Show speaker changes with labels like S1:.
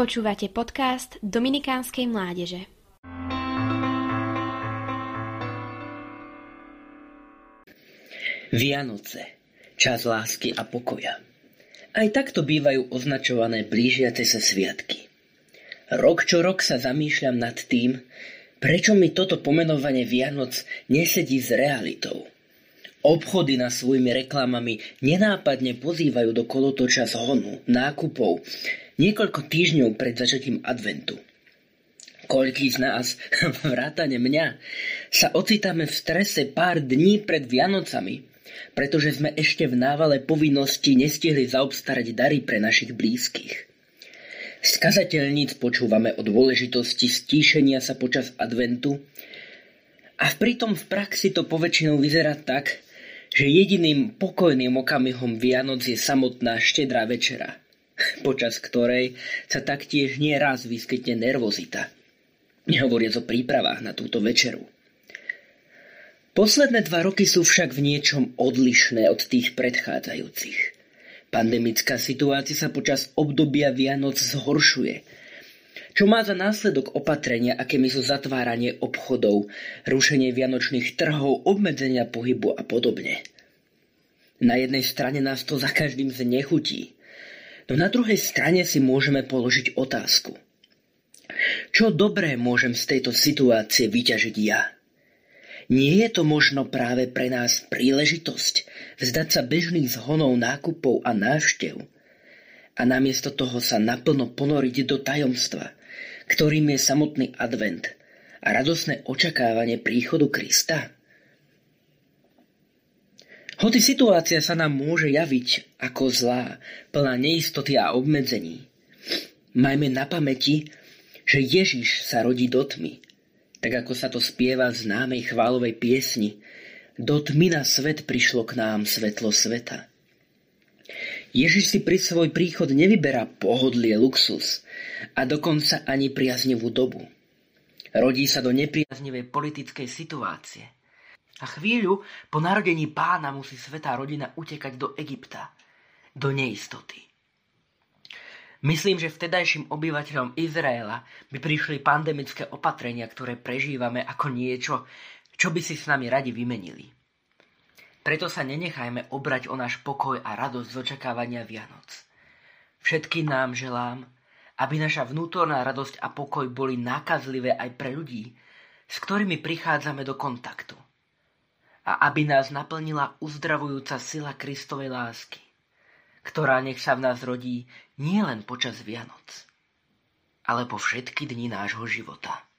S1: Počúvate podcast Dominikánskej mládeže.
S2: Vianoce. Čas lásky a pokoja. Aj takto bývajú označované blížiace sa sviatky. Rok čo rok sa zamýšľam nad tým, prečo mi toto pomenovanie Vianoc nesedí s realitou. Obchody na svojimi reklamami nenápadne pozývajú do kolotoča zhonu, nákupov, niekoľko týždňov pred začatím adventu. Koľký z nás, vrátane mňa, sa ocitáme v strese pár dní pred Vianocami, pretože sme ešte v návale povinnosti nestihli zaobstarať dary pre našich blízkych. Z kazateľníc počúvame o dôležitosti stíšenia sa počas adventu a pritom v praxi to poväčšinou vyzerá tak, že jediným pokojným okamihom Vianoc je samotná štedrá večera, počas ktorej sa taktiež nieraz vyskytne nervozita. Nehovoriac o prípravách na túto večeru. Posledné dva roky sú však v niečom odlišné od tých predchádzajúcich. Pandemická situácia sa počas obdobia Vianoc zhoršuje – čo má za následok opatrenia, akými sú zatváranie obchodov, rušenie vianočných trhov, obmedzenia pohybu a podobne. Na jednej strane nás to za každým znechutí, no na druhej strane si môžeme položiť otázku. Čo dobré môžem z tejto situácie vyťažiť ja? Nie je to možno práve pre nás príležitosť vzdať sa bežných zhonov nákupov a návštev a namiesto toho sa naplno ponoriť do tajomstva, ktorým je samotný advent a radosné očakávanie príchodu Krista? Hoci situácia sa nám môže javiť ako zlá, plná neistoty a obmedzení, majme na pamäti, že Ježiš sa rodí do tmy, tak ako sa to spieva v známej chválovej piesni Do tmy na svet prišlo k nám svetlo sveta. Ježiš si pri svoj príchod nevyberá pohodlie, luxus a dokonca ani priaznivú dobu. Rodí sa do nepriaznivej politickej situácie. A chvíľu po narodení pána musí svetá rodina utekať do Egypta, do neistoty. Myslím, že vtedajším obyvateľom Izraela by prišli pandemické opatrenia, ktoré prežívame ako niečo, čo by si s nami radi vymenili. Preto sa nenechajme obrať o náš pokoj a radosť z očakávania Vianoc. Všetky nám želám, aby naša vnútorná radosť a pokoj boli nákazlivé aj pre ľudí, s ktorými prichádzame do kontaktu. A aby nás naplnila uzdravujúca sila Kristovej lásky, ktorá nech sa v nás rodí nielen počas Vianoc, ale po všetky dni nášho života.